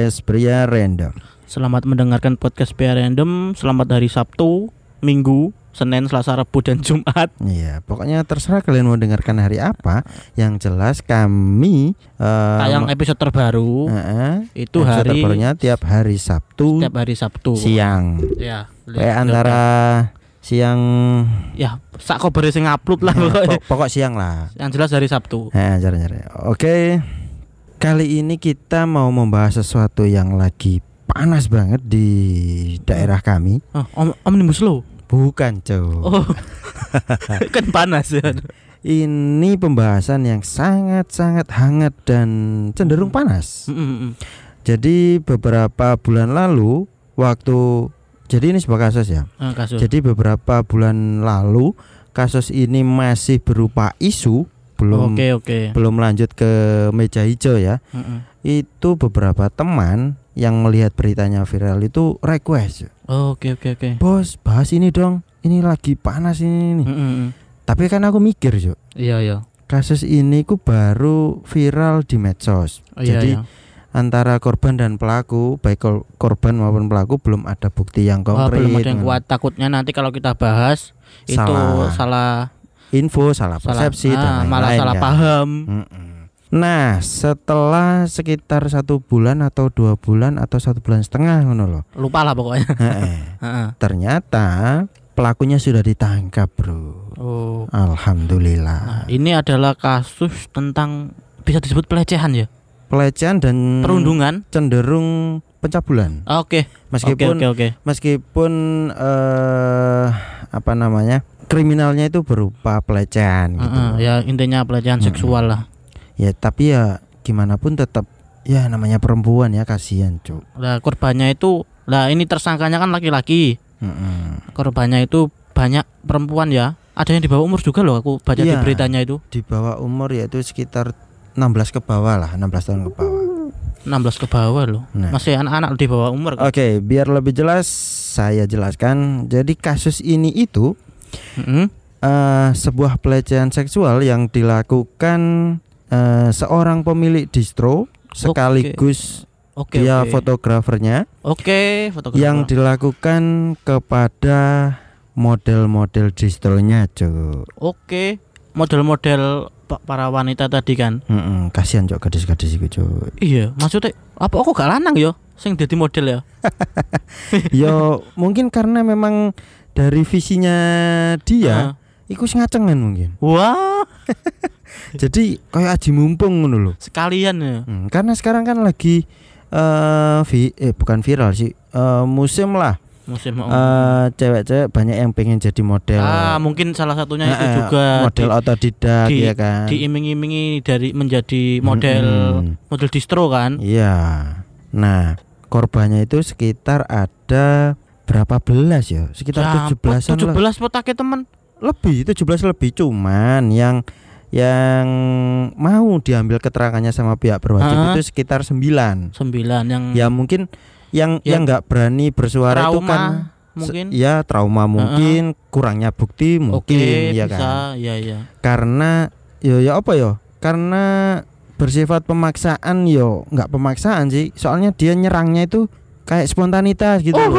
Podcast Pria Random. Selamat mendengarkan podcast PR Random. Selamat hari Sabtu, Minggu, Senin, Selasa, Rabu dan Jumat. Iya, pokoknya terserah kalian mau dengarkan hari apa. Yang jelas kami eh, Tayang episode terbaru eh, itu episode hari terbarunya tiap hari Sabtu setiap hari Sabtu. siang. Ya. Kayak antara siang ya sak kobar sing upload lah pokoknya. pok- pokok siang lah. Yang jelas hari Sabtu. Eh, jar-. Oke. Kali ini kita mau membahas sesuatu yang lagi panas banget di daerah kami. Oh, om omnibus law. Bukan, Cok. Oh. kan panas ya. Ini pembahasan yang sangat-sangat hangat dan cenderung panas. Mm, mm, mm. Jadi beberapa bulan lalu waktu jadi ini sebuah kasus ya. Ah, kasus. Jadi beberapa bulan lalu kasus ini masih berupa isu belum Oke, oke. belum lanjut ke meja hijau ya. Mm, mm. Itu beberapa teman yang melihat beritanya viral itu request, Oh, Oke, oke, oke. "Bos, bahas ini dong. Ini lagi panas ini nih." Mm. Tapi kan aku mikir, Cuk. Iya, iya. Kasus ini ku baru viral di medsos. Oh, iya, Jadi iya. antara korban dan pelaku, baik kor- korban maupun pelaku belum ada bukti yang Oh, konkret. belum ada yang kuat. Takutnya nanti kalau kita bahas itu Salah. Salah Info, salah salah persepsi ah, dan malah lain-lain salah kan. paham. Mm-mm. Nah, setelah sekitar satu bulan atau dua bulan atau satu bulan setengah, ngono loh. Lupa lah pokoknya. Ternyata pelakunya sudah ditangkap, bro. Oh. Alhamdulillah. Nah, ini adalah kasus tentang bisa disebut pelecehan ya, Pelecehan dan perundungan. cenderung pencabulan. Ah, Oke, Meskipun oke, oke, oke. meskipun eh apa namanya? Kriminalnya itu berupa pelecehan gitu. Heeh, ya intinya pelecehan Mm-mm. seksual lah. Ya, tapi ya gimana pun tetap ya namanya perempuan ya kasihan, Cuk. Lah korbannya itu, lah ini tersangkanya kan laki-laki. Korbannya itu banyak perempuan ya. Ada yang di bawah umur juga loh. Aku baca di Iya. beritanya itu Di bawah umur yaitu sekitar 16 ke bawah lah, 16 tahun ke bawah. 16 ke bawah loh. Nah. Masih anak-anak di bawah umur. kan? Oke, biar lebih jelas saya jelaskan. Jadi kasus ini itu Mm-mm. eh, sebuah pelecehan seksual yang dilakukan eh, seorang pemilik distro sekaligus Oke, dia oke. fotografernya Oke, fotografer. yang dilakukan kepada model-model distronya, Cuk. Oke, model-model pa- para wanita tadi kan. Mm-mm, kasihan Cuk gadis-gadis iku, Cuk. Iya, maksudnya apa aku gak lanang yo sing dadi model ya? Yo mungkin karena memang dari visinya dia Heeh. iku sing ngacengan mungkin. Wah, Jadi kayak aji mumpung ngono lho. sekalian ya. Hmm, karena sekarang kan lagi eh vi- eh bukan viral sih. eh, musim lah. Musim. Eh, cewek-cewek banyak yang pengen jadi model. Ah, mungkin salah satunya itu Eh, juga model otodidak di- ya kan. diiming-imingi dari menjadi model Mm-mm. model distro kan. Iya. Nah, korbannya itu sekitar ada berapa belas ya? Sekitar tujuh belasan Tujuh belas potake temen. Lebih, 17 lebih cuman yang yang mau diambil keterangannya sama pihak berwajib Ah. itu sekitar 9. Sembilan yang Ya mungkin yang Ya, yang nggak berani bersuara itu kan mungkin. ya trauma mungkin, kurangnya bukti mungkin Oke, ya bisa. kan. Ya, ya. Karena ya ya apa ya? Karena bersifat pemaksaan yo nggak pemaksaan sih. Soalnya dia nyerangnya itu kayak spontanitas gitu Oh, loh.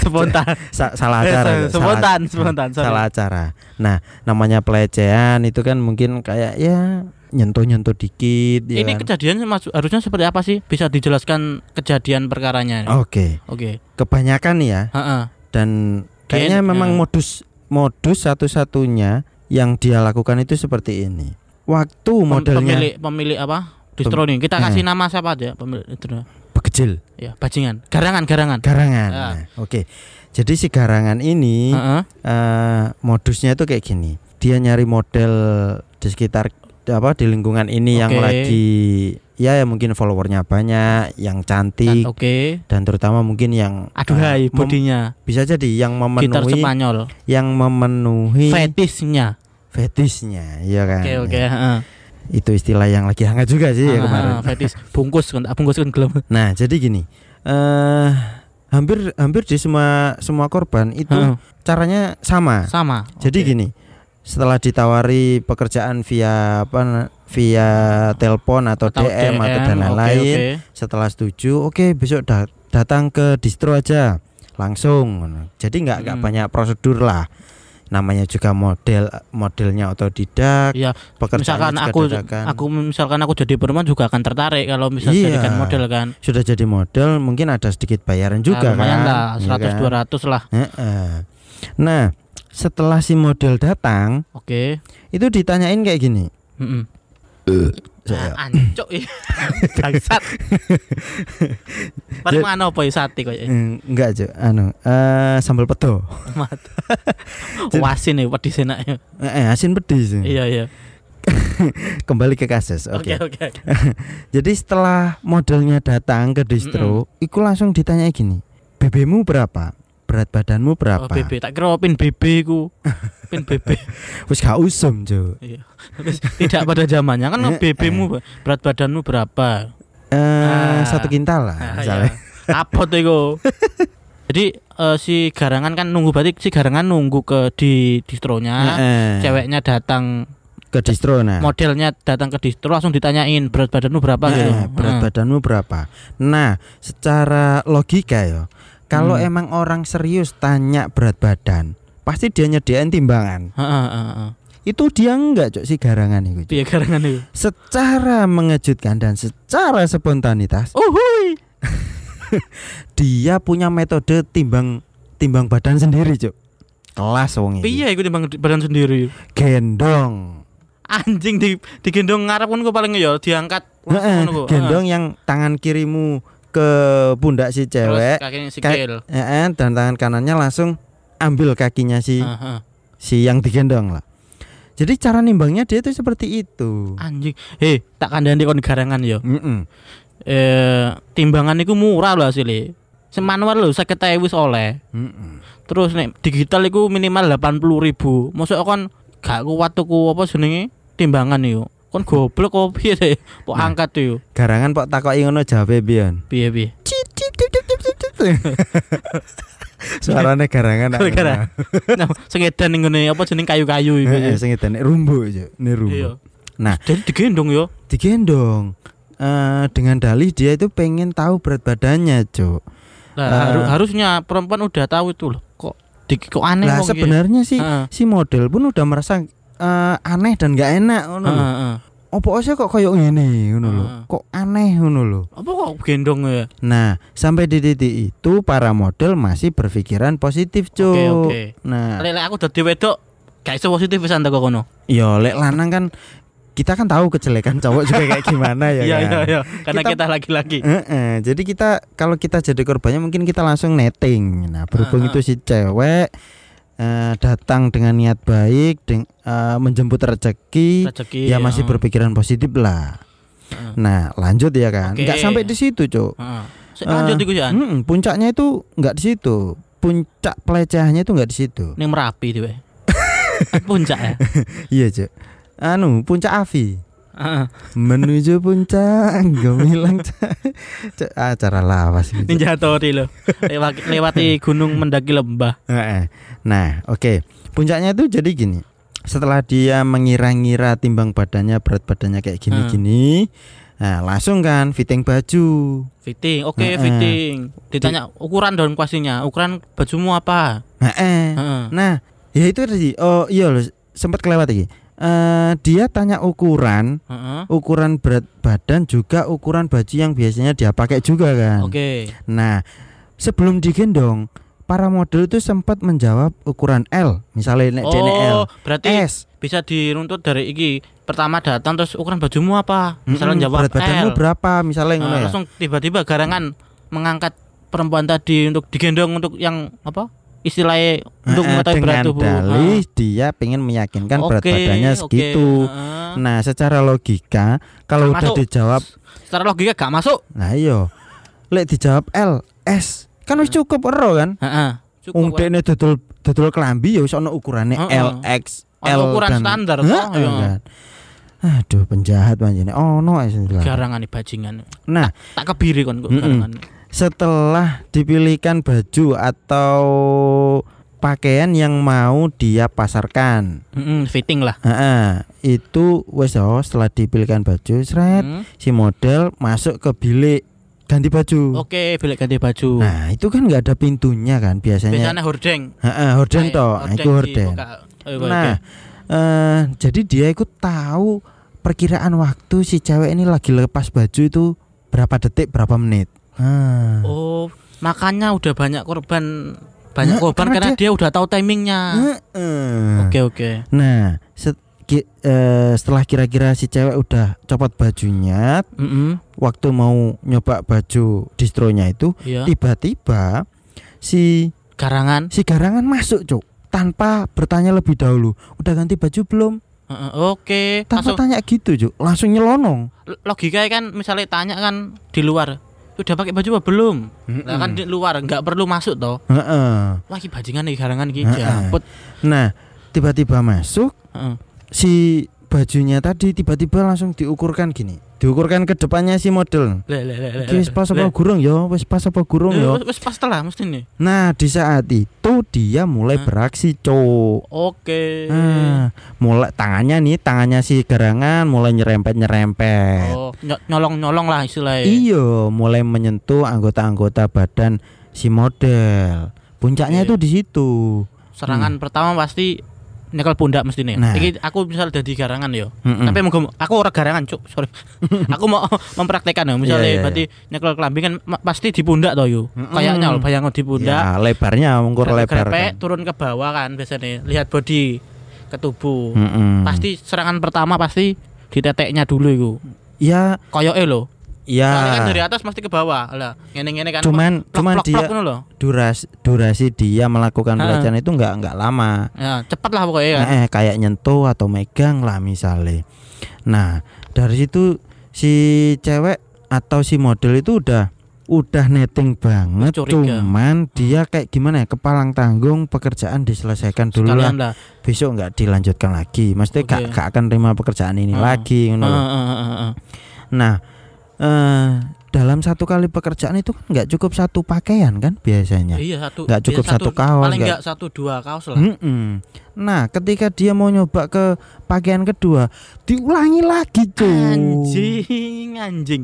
Spontan. Sa- salah acara. Eh, itu, spontan, salah, spontan, sorry. salah acara. Nah, namanya pelecehan itu kan mungkin kayak ya nyentuh-nyentuh dikit ya Ini kan. kejadian harusnya seperti apa sih? Bisa dijelaskan kejadian perkaranya? Oke, Oke. kebanyakan nih ya Heeh. dan kayaknya Gen- memang ya. modus modus satu-satunya yang dia lakukan itu seperti ini. Waktu Pem- modelnya Pemilik pemilik apa? Distro nih. Kita kasih nama siapa aja pemilik distro. Bekecil, Ya, bajingan. Garangan, garangan. garangan. Ya. Nah, Oke. Jadi si garangan ini Heeh. eh, modusnya itu kayak gini. Dia nyari model di sekitar apa di lingkungan ini yang Oke. lagi ya, ya mungkin followernya banyak, yang Dan cantik Oke. dan terutama mungkin yang Aduhai mem- bodinya. bisa jadi yang Gitar memenuhi Spanyol. yang memenuhi Fetisnya. fetisnya, iya kan. Oke, oke, heeh. Itu istilah yang lagi hangat juga sih ya Ah, kemarin. fetis bungkus kan, bungkus kan gelem. Nah, jadi gini. eh hampir hampir di semua semua korban itu Heeh. caranya sama. Sama. Jadi Oke. gini, setelah ditawari pekerjaan via apa via telepon atau, Atau DM, atau dan lain-lain. oke. Setelah setuju, oke besok da- datang ke distro aja langsung. Jadi nggak nggak Hmm. banyak prosedur lah. Namanya juga model modelnya otodidak. Iya, pekerjaannya misalkan aku dadakan. aku misalkan aku jadi perempuan juga akan tertarik kalau misal Iya. jadikan model kan. sudah jadi model mungkin ada sedikit bayaran juga Nah, lumayan kan. lah, Iya 100 kan? 200 lah. Heeh. Nah, setelah si model datang, Oke. itu ditanyain kayak gini. Heeh. Nah, ancuk ih. Bangsat. Paling mana apa ya sate kok ya. "Eh, enggak, Cuk. Anu, eh sambal pedo. Mat. Wasin ya pedis enaknya. Eh, eh, asin pedis. Iya iya. Kembali ke kasus. Oke. Oke oke. Jadi setelah modelnya datang ke distro, iku langsung ditanya gini. BB-mu berapa? Berat badanmu Oh, berapa? BB tak kira pin BB ku. Pin BB. Wis gak usum, Cuk. Iya. Tidak pada zamannya kan Eh, BB-mu berat badanmu berapa? Eh, Ah. satu kintal lah Ah, misalnya. iya. Apa tuh iku? Jadi eh, si garangan kan nunggu berarti si garangan nunggu ke di distronya. Heeh. Ceweknya datang ke distro nah. modelnya datang ke distro langsung ditanyain berat badanmu berapa Nah, gitu. berat Heeh. badanmu berapa? Nah, secara logika ya, kalau Hmm. emang orang serius tanya berat badan, pasti dia nyediain timbangan. Heeh, heeh, heeh. Itu dia enggak, Cok, si garangan itu. Piye garangan itu? Secara mengejutkan dan secara spontanitas, Uhuy. dia punya metode timbang timbang badan sendiri, Cok. Kelas wong ini. Piye iku timbang badan sendiri? Gendong. Anjing di digendong ngarep kan paling ya diangkat Heeh, gendong yang tangan kirimu ke pundak si. Terus cewek, kakinya Kak- sikil. Heeh, dan tangan kanannya langsung ambil kakinya si Heeh. si yang digendong lah. Jadi cara nimbangnya dia itu seperti itu. Anjing. Hei, tak kandhani kon garangan ya. Mm-mm. Eh timbangan iku murah lho asli. Sing manual lho 50.000 wis oleh. Mm-mm. Terus nek digital iku minimal 80.000. Mosok kon gak kuat tuku apa jenenge timbangan iku. Kon goblok kok piye sih? Pok Nah. angkat yo. Garangan pok takoki ngono jawabe pion. Piye piye? Suarane garangan. Gara-gara. Nah, sing edan ning ngene apa jeneng kayu-kayu iku. Heeh, sing edane rumbu aja, rumbu. Iya. Nah. jadi digendong yo. Digendong. Eh dengan dalih dia itu pengen tahu berat badannya, Cuk. Nah, Eh. haru- harusnya perempuan udah tahu itu loh. Kok di, kok aneh Lah wong iki? sebenarnya sih Heeh. si model pun udah merasa eh, aneh dan gak enak ngono lho. Heeh. Opo sih kok koyo ngene ngono lho. Heeh. Kok aneh ngono lho. Apa kok gendong ya? Nah, sampai di titik itu para model masih berpikiran positif, Cuk. Oke, oke. Nah, Lek aku dadi wedok gak iso positif pisan teko kono. yo lek lanang kan kita kan tahu kejelekan cowok juga kayak gimana ya Iya kan. iya iya. Karena Kita- laki-laki. Heeh, jadi kita kalau kita jadi korbannya mungkin kita langsung netting. Nah, berhubung Heeh. itu si cewek eh, datang dengan niat baik, deng- eh, menjemput rezeki, Rezeki. ya masih heeh. berpikiran positif lah. Heeh. Nah, lanjut ya kan. Nggak sampai di situ, Cuk. Heeh. Sik lanjut iku ya. Mm-mm, puncaknya itu nggak di situ. Puncak pelecehannya itu nggak di situ. Ning Merapi dhewe. Puncak ya. Iya, Cuk. Anu, puncak Avi. Heeh. Menuju puncak gemilang acara lawas gitu. Ninja Tori. Lewat lewati gunung mendaki lembah. Heeh. Nah, oke. Puncaknya itu jadi gini. Setelah dia mengira-ngira timbang badannya berat badannya kayak gini-gini, nah langsung kan fitting baju. Fitting, oke Heeh. fitting. Ditanya ukuran daun kuasinya, ukuran bajumu apa? Heeh. Heeh. Nah, ya itu tadi. Oh iya loh, sempat kelewat lagi. Eh dia tanya ukuran, Heeh. ukuran berat badan juga ukuran baju yang biasanya dia pakai juga kan. Oke. Nah, sebelum digendong, para model itu sempat menjawab ukuran L, misalnya nek dene L. Oh, berarti S. bisa diruntut dari iki. Pertama datang terus ukuran bajumu apa? Misalnya Mm-mm, jawab berat badanmu L. berapa misalnya Nah, ngono ya. langsung tiba-tiba garangan mengangkat perempuan tadi untuk digendong untuk yang apa? Istilahnya untuk Heeh, mengetahui berat tubuh. dalih dia pengen meyakinkan berat Oke, badannya segitu. heeh. Nah, secara logika kalau Gak udah masuk. dijawab, Secara logika gak masuk. nah iyo. Lek dijawab L, S, kan wis cukup ero kan? Heeh. Wong Cukup. dene dodol dodol klambi ya wis ono ukurane Heeh. L, X, Ono L ukuran dan standar toh, iya. kan? Aduh, penjahat manjene. Oh, no Garangan bajingan. Nah, Tak kebiri kon kok setelah dipilihkan baju atau pakaian yang mau dia pasarkan. Mm-mm, fitting lah. Heeh, itu wes oh, setelah dipilihkan baju, seret Hmm. si model masuk ke bilik ganti baju. Oke, bilik ganti baju. Nah, itu kan nggak ada pintunya kan biasanya. Biasanya hordeng. Heeh, horden Ayo, toh, nah, itu horden. dibuka. Ayo, Nah, eh jadi dia ikut tahu perkiraan waktu si cewek ini lagi lepas baju itu berapa detik, berapa menit. Ah. Oh, makanya udah banyak korban banyak Nah, korban karena karena, dia, udah tahu timingnya. Oke, oke. Nah, set- ki- eh, setelah kira-kira si cewek udah copot bajunya, Mm-mm. Waktu mau nyoba baju distronya itu, Iya. tiba-tiba si Garangan. si garangan masuk, Cuk. Tanpa bertanya lebih dahulu, udah ganti baju belum? Heeh, Oke. Tanpa Langsung tanya gitu, Cuk. Langsung nyelonong. logika kan misalnya tanya kan di luar udah pakai baju apa belum? Nah kan di luar nggak perlu masuk toh. Wah, iki bajingan nih garangan Heeh. jamput. Nah, tiba-tiba masuk Heeh. si bajunya tadi tiba-tiba langsung diukurkan gini. Diukurkan ke depannya si model. Le le le. le, Iki wis pas apa gurung ya? Wis pas apa gurung ya? wis- pas telah mesti nih. Nah, di saat itu dia mulai beraksi, Cuk. Oke. Nah, mulai tangannya nih, tangannya si garangan mulai nyerempet-nyerempet. Oh, ny- nyolong-nyolong lah istilahnya. Iya, mulai menyentuh anggota-anggota badan si model. Puncaknya itu di situ. Serangan pertama pasti nyekel pundak mesti nih. Nah. Iki aku misal jadi garangan yo. Mm-mm. Tapi moga aku orang garangan, Cuk. Sorry. aku mau mempraktekkan ya. Misalnya Iya, iya, berarti nyekel kelambi kan pasti di pundak toh yo. Mm-mm. Kayaknya loh bayangin di pundak. Ya, lebarnya mengukur lebar. Kan. turun ke bawah kan biasanya. Lihat body ke tubuh. Mm-mm. Pasti serangan pertama pasti di teteknya dulu itu. Ya, Koyoke Soalnya kan dari atas pasti ke bawah. Lah, ngene-ngene kan. Cuman plok, cuman plok, dia plok lho. durasi durasi dia melakukan Ha. pelecehan itu nggak nggak lama. Ya, cepat lah pokoknya kan. Eh, kayak nyentuh atau megang lah misalnya. Nah, dari situ si cewek atau si model itu udah udah netting banget Curiga. cuman dia kayak gimana ya kepalang tanggung pekerjaan diselesaikan dulu Sekalian lah lah. besok nggak dilanjutkan lagi maksudnya Oke. gak, gak akan terima pekerjaan ini Heeh. lagi. Heeh, heeh, heeh, heeh. nah eh dalam satu kali pekerjaan itu kan nggak cukup satu pakaian kan biasanya Iya satu. Nggak cukup iya, satu kaos, Paling nggak- satu dua kaos lah. Mm-mm. Nah, ketika dia mau nyoba ke pakaian kedua, diulangi lagi, cuy. Anjing, anjing.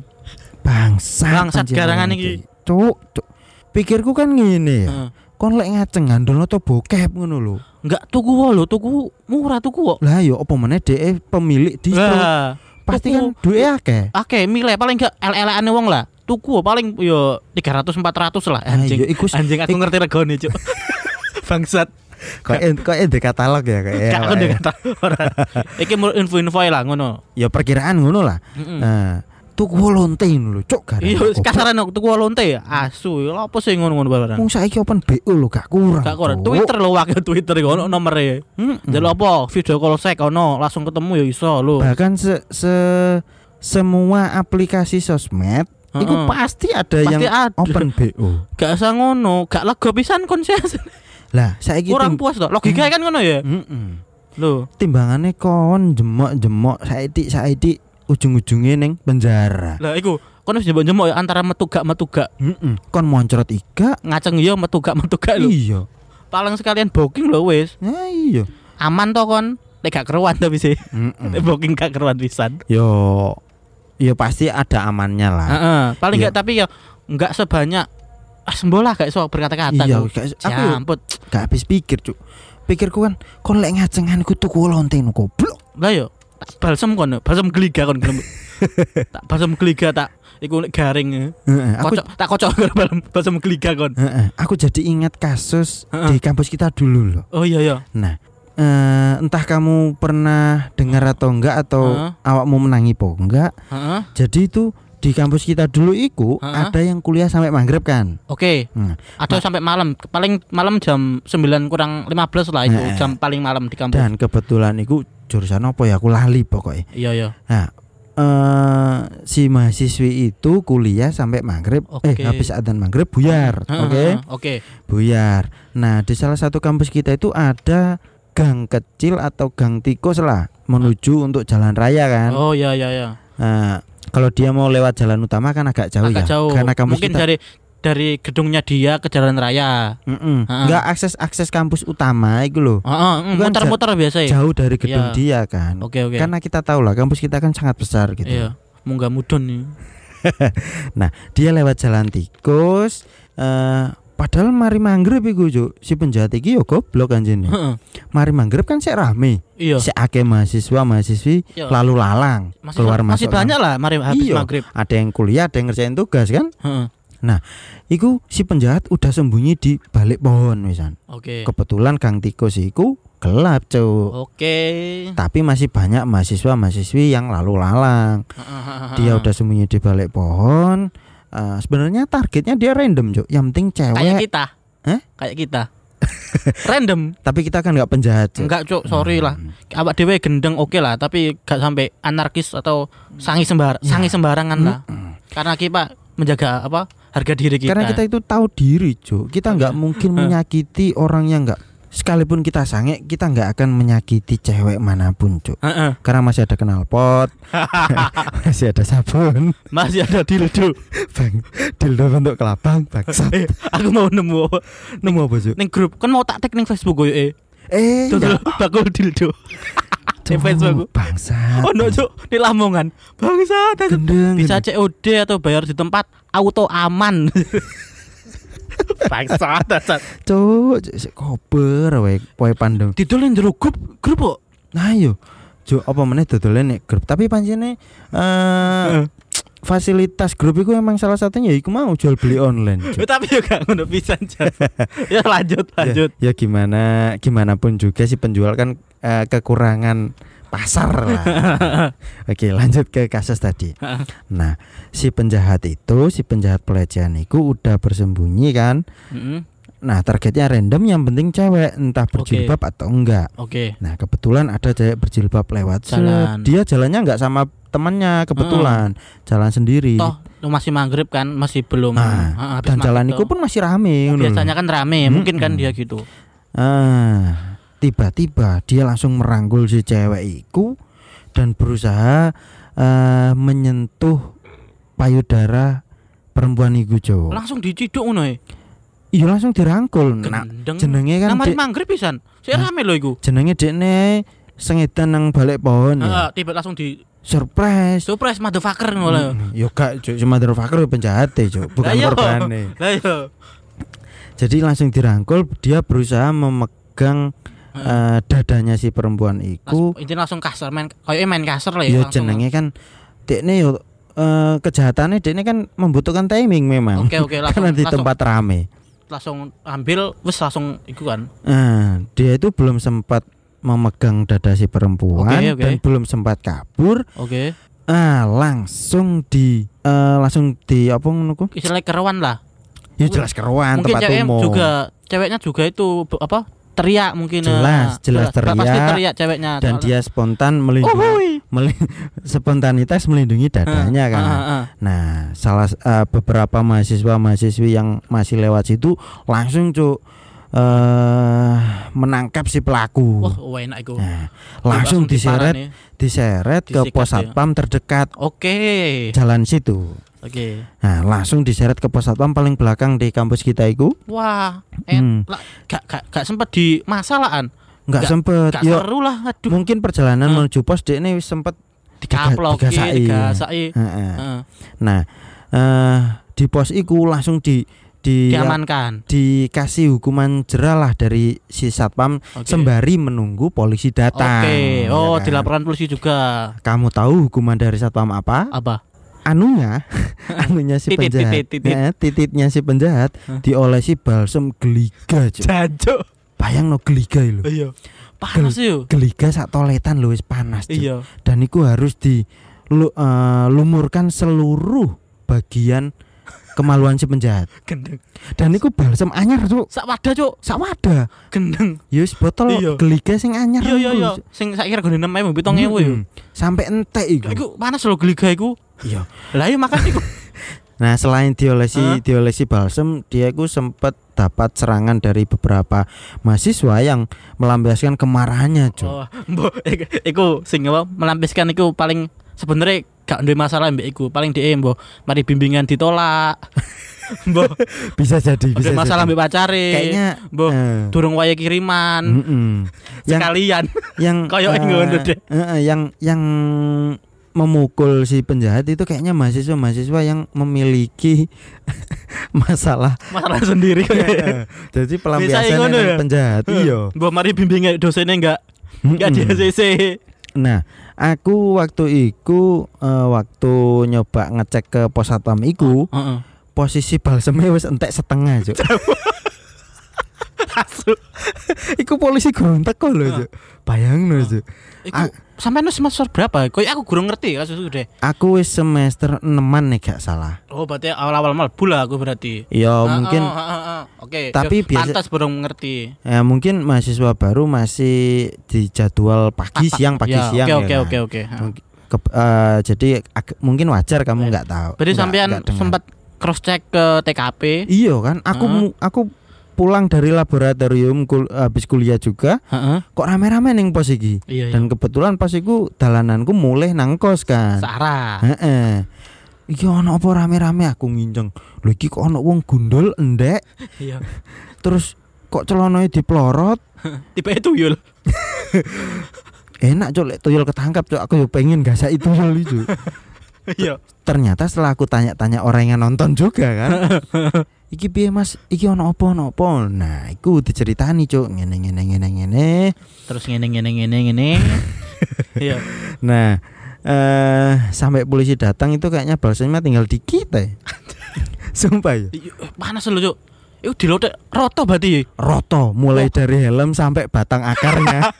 Bangsat. Bangsat anjing garangan iki. Cuk, cuk. Pikirku kan ngene ya. Heeh. Kon lek ngaceng ngandel atau bokep ngono lho. Enggak tuku lho, tuku murah tuku kok. Lah yo apa meneh dhek pemilik distro. Lah, Pasti tuku. kan duwe akeh. Oke, milih paling enggak ele-eleane wong lah. Tuku paling yo 300 400 lah Ah, anjing. iya, iku Anjing aku ngerti regane, Cuk. Bangsat. kok en- kok en- di katalog ya kayak. Gak aku kata orang. Iki info-info lah ngono. Ya perkiraan ngono lah. Heeh. Nah, tuku wolonte lho, cuk garangan. Iya, kasaran tuku lonte ya. Asu, lha apa sih ngono-ngono barang. Wong saiki open BO lho gak kurang. Gak kurang. Twitter lho wakil Twitter iku ono nomere. Mm-mm. Jaluk apa? Video call sek ono, langsung ketemu ya iso lho. bahkan se, se- semua aplikasi sosmed itu Heeh. pasti ada Pasti yang ada. open BO. Gak usah ngono, gak lega pisan kon sih. Lah, saiki Kurang puas toh. Logika kan ngono ya. Mm-mm. Lho, Timbangannya kon jemok-jemok saiki saiki ujung-ujungnya ning penjara. lah iku kon wis jembok-jembok ya antara metu gak metu gak. Mm-mm. Kon moncrot iga. Ngaceng ya metu gak metu gak lho. Iya. Paling sekalian booking lho wis. Nah, iya. Aman toh kon. Nek gak keruan tapi sih. Mm-mm. Nek booking gak keruan pisan. Yo Yo pasti ada amannya lah. Heeh, paling Iya. enggak tapi ya enggak sebanyak ah sembola gak iso berkata-kata. Iya, gak- aku yo gak habis pikir, Cuk. Pikirku kan kon lek ngacengan ku tuku lonte no goblok. Lah yo tak balsem kon, balsem geliga kon gelem. tak balsem geliga tak iku garing. Aku Kocok tak kocok karo balsem balsem geliga kon. Aku jadi ingat kasus di kampus kita dulu loh. Oh iya iya. Nah, eh, entah kamu pernah dengar atau enggak atau Heeh. awakmu menangi po enggak. Heeh. Jadi itu di kampus kita dulu iku Heeh. ada yang kuliah sampai maghrib kan. Oke. Nah, Ada sampai malam. Paling malam jam 9 kurang 15 lah itu Heeh. jam paling malam di kampus. dan kebetulan iku jurusan apa ya aku lali pokoknya. Iya iya. Nah, eh si mahasiswi itu kuliah sampai maghrib Oke. eh habis adzan maghrib buyar Heeh, oke heeh, Oke. buyar nah di salah satu kampus kita itu ada gang kecil atau gang tikus lah menuju untuk jalan raya kan Oh iya iya iya. Nah, kalau dia mau lewat jalan utama kan agak jauh Agak ya jauh. karena kampus Mungkin kita dari dari gedungnya dia ke jalan raya. Mm-mm. Ha-ha. Nggak akses akses kampus utama itu loh. Mm, Bukan muter-muter biasa ya. Jauh dari gedung Iya. dia kan. Oke oke. Karena kita tahu lah kampus kita kan sangat besar gitu. Iya. Munggah mudun nih. Dia lewat jalan tikus eh padahal mari manggrib iku Juk. Si penjahat iki yo goblok anjene. Heeh. mari manggrib kan sik rame. Iya. Si akeh mahasiswa mahasiswi Iya. lalu lalang Masih keluar masih masuk. banyak lah mari habis Iya. maghrib. Ada yang kuliah, ada yang ngerjain tugas kan? Heeh. Iku si penjahat udah sembunyi di balik pohon misan. Oke. Kebetulan Kang Tikus iku gelap, Cuk. Oke. Tapi masih banyak mahasiswa mahasiswi yang lalu lalang. Dia udah sembunyi di balik pohon. Eh, sebenarnya targetnya dia random, Cuk. Yang penting kayak cewek. kita. Hah? Kayak kita. Random. Tapi kita kan nggak penjahat, Cuk. Enggak, Cuk, sorry lah. Hmm. Awak dhewe gendeng oke lah, tapi gak sampai anarkis atau sangi sembar Ya. sangi sembarangan lah. Mm-mm. Karena kita menjaga apa? Harga diri kita. Karena kita itu tahu diri, Cuk. Kita nggak mungkin menyakiti orang yang nggak sekalipun kita sange, kita nggak akan menyakiti cewek mana pun, Cuk. Heeh. Karena masih ada knalpot, masih ada sabun, Masih ada dildo. bang, dildo bentuk kelabang, bangsat. Eh, aku mau nemu? Nemu apa, Cuk? Ning grup kan mau tak tag ning Facebook gue eh. Eh, bakul dildo. Cuk, Facebook. bangsat. Oh no, Cuk, di Lamongan. Bangsa, Gendeng, bisa. COD atau bayar di tempat auto aman. Bangsa, dasar. Sik kober wae poe pandang. Didol ning jero grup, grup kok. Nah, yo. Cuk, apa meneh dodolan nek grup, tapi pancene eh fasilitas grup itu emang salah satunya ya iku mau jual beli online. Tapi gak ngono pisan. Ya lanjut, lanjut. Ya, ya gimana gimana pun juga si penjual kan eh, kekurangan pasar lah. Oke, lanjut ke kasus tadi. Nah, si penjahat itu, si penjahat pelecehan itu udah bersembunyi kan. Heeh. Nah, targetnya random yang penting cewek, entah berjilbab atau enggak. Oke. Nah, kebetulan ada cewek berjilbab lewat. Jalan. Dia jalannya enggak sama temannya, kebetulan jalan sendiri. Toh lu masih maghrib kan, masih belum Nah, ah, habis Dan jalan itu pun masih rame. lho. biasanya kan rame, mungkin kan dia gitu. Ah, tiba-tiba dia langsung merangkul si cewek itu dan berusaha eh, menyentuh payudara perempuan itu Jo. Langsung diciduk ngono e. Iya langsung dirangkul. Nah, jenenge kan Nah, mari dek- maghrib pisan. Saya Hah? rame lho iku. jenenge dekne sengedan nang balik pohon ya. Heeh, tiba langsung di Surprise. surprise motherfucker ngono lho. Mm, Yo gak cuma motherfucker penjahat Jo, bukan iya. korbane. Lah iya. Jadi langsung dirangkul, dia berusaha memegang eh, dadanya si perempuan itu. Langsung, intinya langsung kasar main kayak main kasar lah ya. Ya langsung. jenenge kan dekne yo eh, kejahatannya dekne kan membutuhkan timing memang. Oke oke langsung Karena di langsung, tempat rame. langsung ambil wes langsung iku kan. Nah, dia itu belum sempat memegang dada si perempuan Oke, oke. dan belum sempat kabur. Oke. Ah, langsung di eh, langsung di apa ngono kerewan lah. Ya jelas keruan mungkin tempat ceweknya umum. juga ceweknya juga itu apa? teriak mungkin eh, Jelas, jelas Pasti teriak. teriak ceweknya. dan dia spontan Oh, melindungi meli- spontanitas melindungi dadanya Ah, kan. ah, ah. Nah, salah eh, beberapa mahasiswa mahasiswi yang masih lewat situ langsung cuk eh menangkap si pelaku. Wah, wah, enak iku. Nah, langsung diseret diparani. diseret ke pos ya. satpam terdekat Oke. jalan situ. Oke. Nah, langsung diseret ke pos satpam paling belakang di kampus kita itu. Wah, Hmm. lah, gak gak gak sempet di masalahan. Nggak Nggak- sempet. Gak Yo, seru lah. Aduh. mungkin perjalanan Hmm. menuju pos dia ini sempet Dikaplok digasai. digasai. Heeh. Heeh. Nah, eh di pos iku langsung di di Diamankan. dikasih hukuman jerah lah dari si satpam Oke. sembari menunggu polisi datang. Oke. ya Oh, kan? dilaporkan polisi juga. Kamu tahu hukuman dari satpam apa? Apa? Anunya, anunya si Titit, penjahat, titit, titit. Eh, tititnya si penjahat Hah? diolesi balsem geliga. Cuk. Jancuk. Bayang no geliga lho. Iya. Panas yo. Geliga sak toletan lho wis panas. Iya. Dan itu harus di lu- eh, lumurkan seluruh bagian kemaluan si penjahat. Gendeng. Dan itu balsem anyar tuh. Sak wadah, Cuk. Sak wadah. Gendeng. Yus botol Iya. geliga sing anyar. Iya iya iku. iya. Sing saiki regane 6.000 7.000 yo. Sampai entek iku. Iku panas lho geliga iku. Iya. Lah iya makan iku. Nah, selain diolesi Hah? diolesi balsem, dia itu sempat dapat serangan dari beberapa mahasiswa yang melampiaskan kemarahannya, Cuk. Oh, iku- iku sing apa melampiaskan iku paling sebenarnya gak duwe masalah mbek iku. Paling dhek mbok mari bimbingan ditolak. Mbok bisa jadi ada bisa masalah jadi. mbek pacare. kayaknya Mbok eh, durung waya kiriman. mm-mm. yang Sekalian. yang Kayak ngono deh. eh, eh, yang yang memukul si penjahat itu kayaknya mahasiswa-mahasiswa yang memiliki masalah Masalah sendiri Eh, jadi pelampiasan ngono ya? penjahat iya Mbok mari bimbing dosennya enggak enggak di. ACC. Nah, aku waktu iku eh, waktu nyoba ngecek ke pos satpam iku, Heeh. posisi balsemnya wis entek setengah, Cuk. Iku polisi gurung teko lho, Cuk. Bayangno, Ah. Cuk. Sampean wis semester berapa? Kok aku kurang ngerti kasus itu deh. Aku wis semester 6-an nih gak salah. Oh, berarti awal-awal mlebu lah aku berarti. Ya Ah, mungkin ah, ah, ah. Oke. Tapi yo, biasa- pantas belum ngerti. ya mungkin mahasiswa baru masih di jadwal pagi Apa? siang pagi Ya, siang Oke ya oke kan? oke oke. Ah. Mungkin- ke- eh, jadi mungkin wajar kamu nggak tahu. Berarti sampean sempat cross check ke TKP. Iya kan, aku mu- aku pulang dari laboratorium kul- habis kuliah juga Heeh. kok rame-rame ning pos iki. Iya, iya. Dan kebetulan pas iku dalananku mulai nang kos kan. Sarah. Heeh. Iki ono apa rame-rame aku nginceng. Lho iki kok ono wong gundul endek Iya. terus kok celananya diplorot. Tipe itu yul. Enak cok lek tuyul ketangkap cok aku yo pengen gasak itu tuyul itu. Iya. Ternyata setelah aku tanya-tanya orang yang nonton juga kan. Iki piye Mas? Iki ono apa ono apa? Nah, iku diceritani cok ngene ngene ngene ngene. Terus ngene ngene ngene ngene. Iya. Nah, eh sampai polisi datang itu kayaknya balsemnya tinggal dikit ya. Sumpah ya. Iya, Panas lho, Cuk. Iku dilotek roto berarti. Roto mulai dari helm sampai batang akarnya.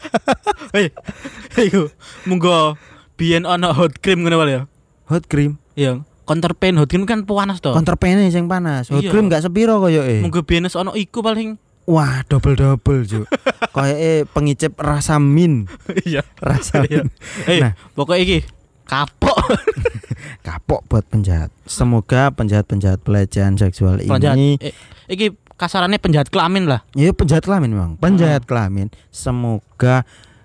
Hei. Iku monggo biyen ono hot cream ngono ya. hot cream. Iya. Counter pain hot cream kan panas to. Counterpane sing panas. Hot Iya. cream gak sepiro koyo eh. Monggo biyen wis ono iku paling. Wah, double-double, Juk. Kayak eh pengicip rasa min, Iya. rasa Iya. min. Eh, Nah. pokoknya iki kapok. Kapok buat penjahat. Semoga penjahat-penjahat pelecehan seksual Penjahat. ini Eh, iki kasarannya penjahat kelamin lah. ya penjahat kelamin memang. Penjahat kelamin semoga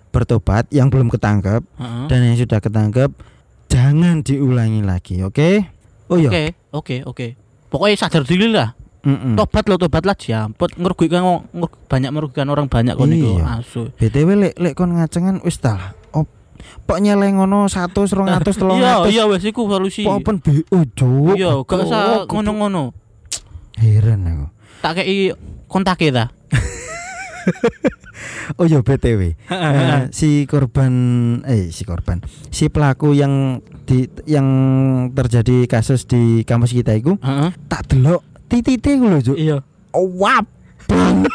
bertobat yang belum ketangkep Heeh. dan yang sudah ketangkep jangan diulangi lagi, oke? Oh iya. Oke, oke, oke. Pokoknya sadar diri lah. Mm-mm. Tobat lo, tobat lah jamput ngerugikan ngerug- banyak merugikan orang banyak kok niku. Iya. Asu. BTW lek lek kon ngacengan wis ta. Op, pok nyeleng ngono 100 200 Iya, 300. iya wes iku solusi. Pok open BO, Juk. Iya, gak usah ngono-ngono. Heran aku. Tak kei kontak ta. Oh iya BTW. Eh, si korban eh si korban. Si pelaku yang di yang terjadi kasus di kampus kita itu Heeh. tak delok titite ku lho, Juk. Iya. Oh, wap. 다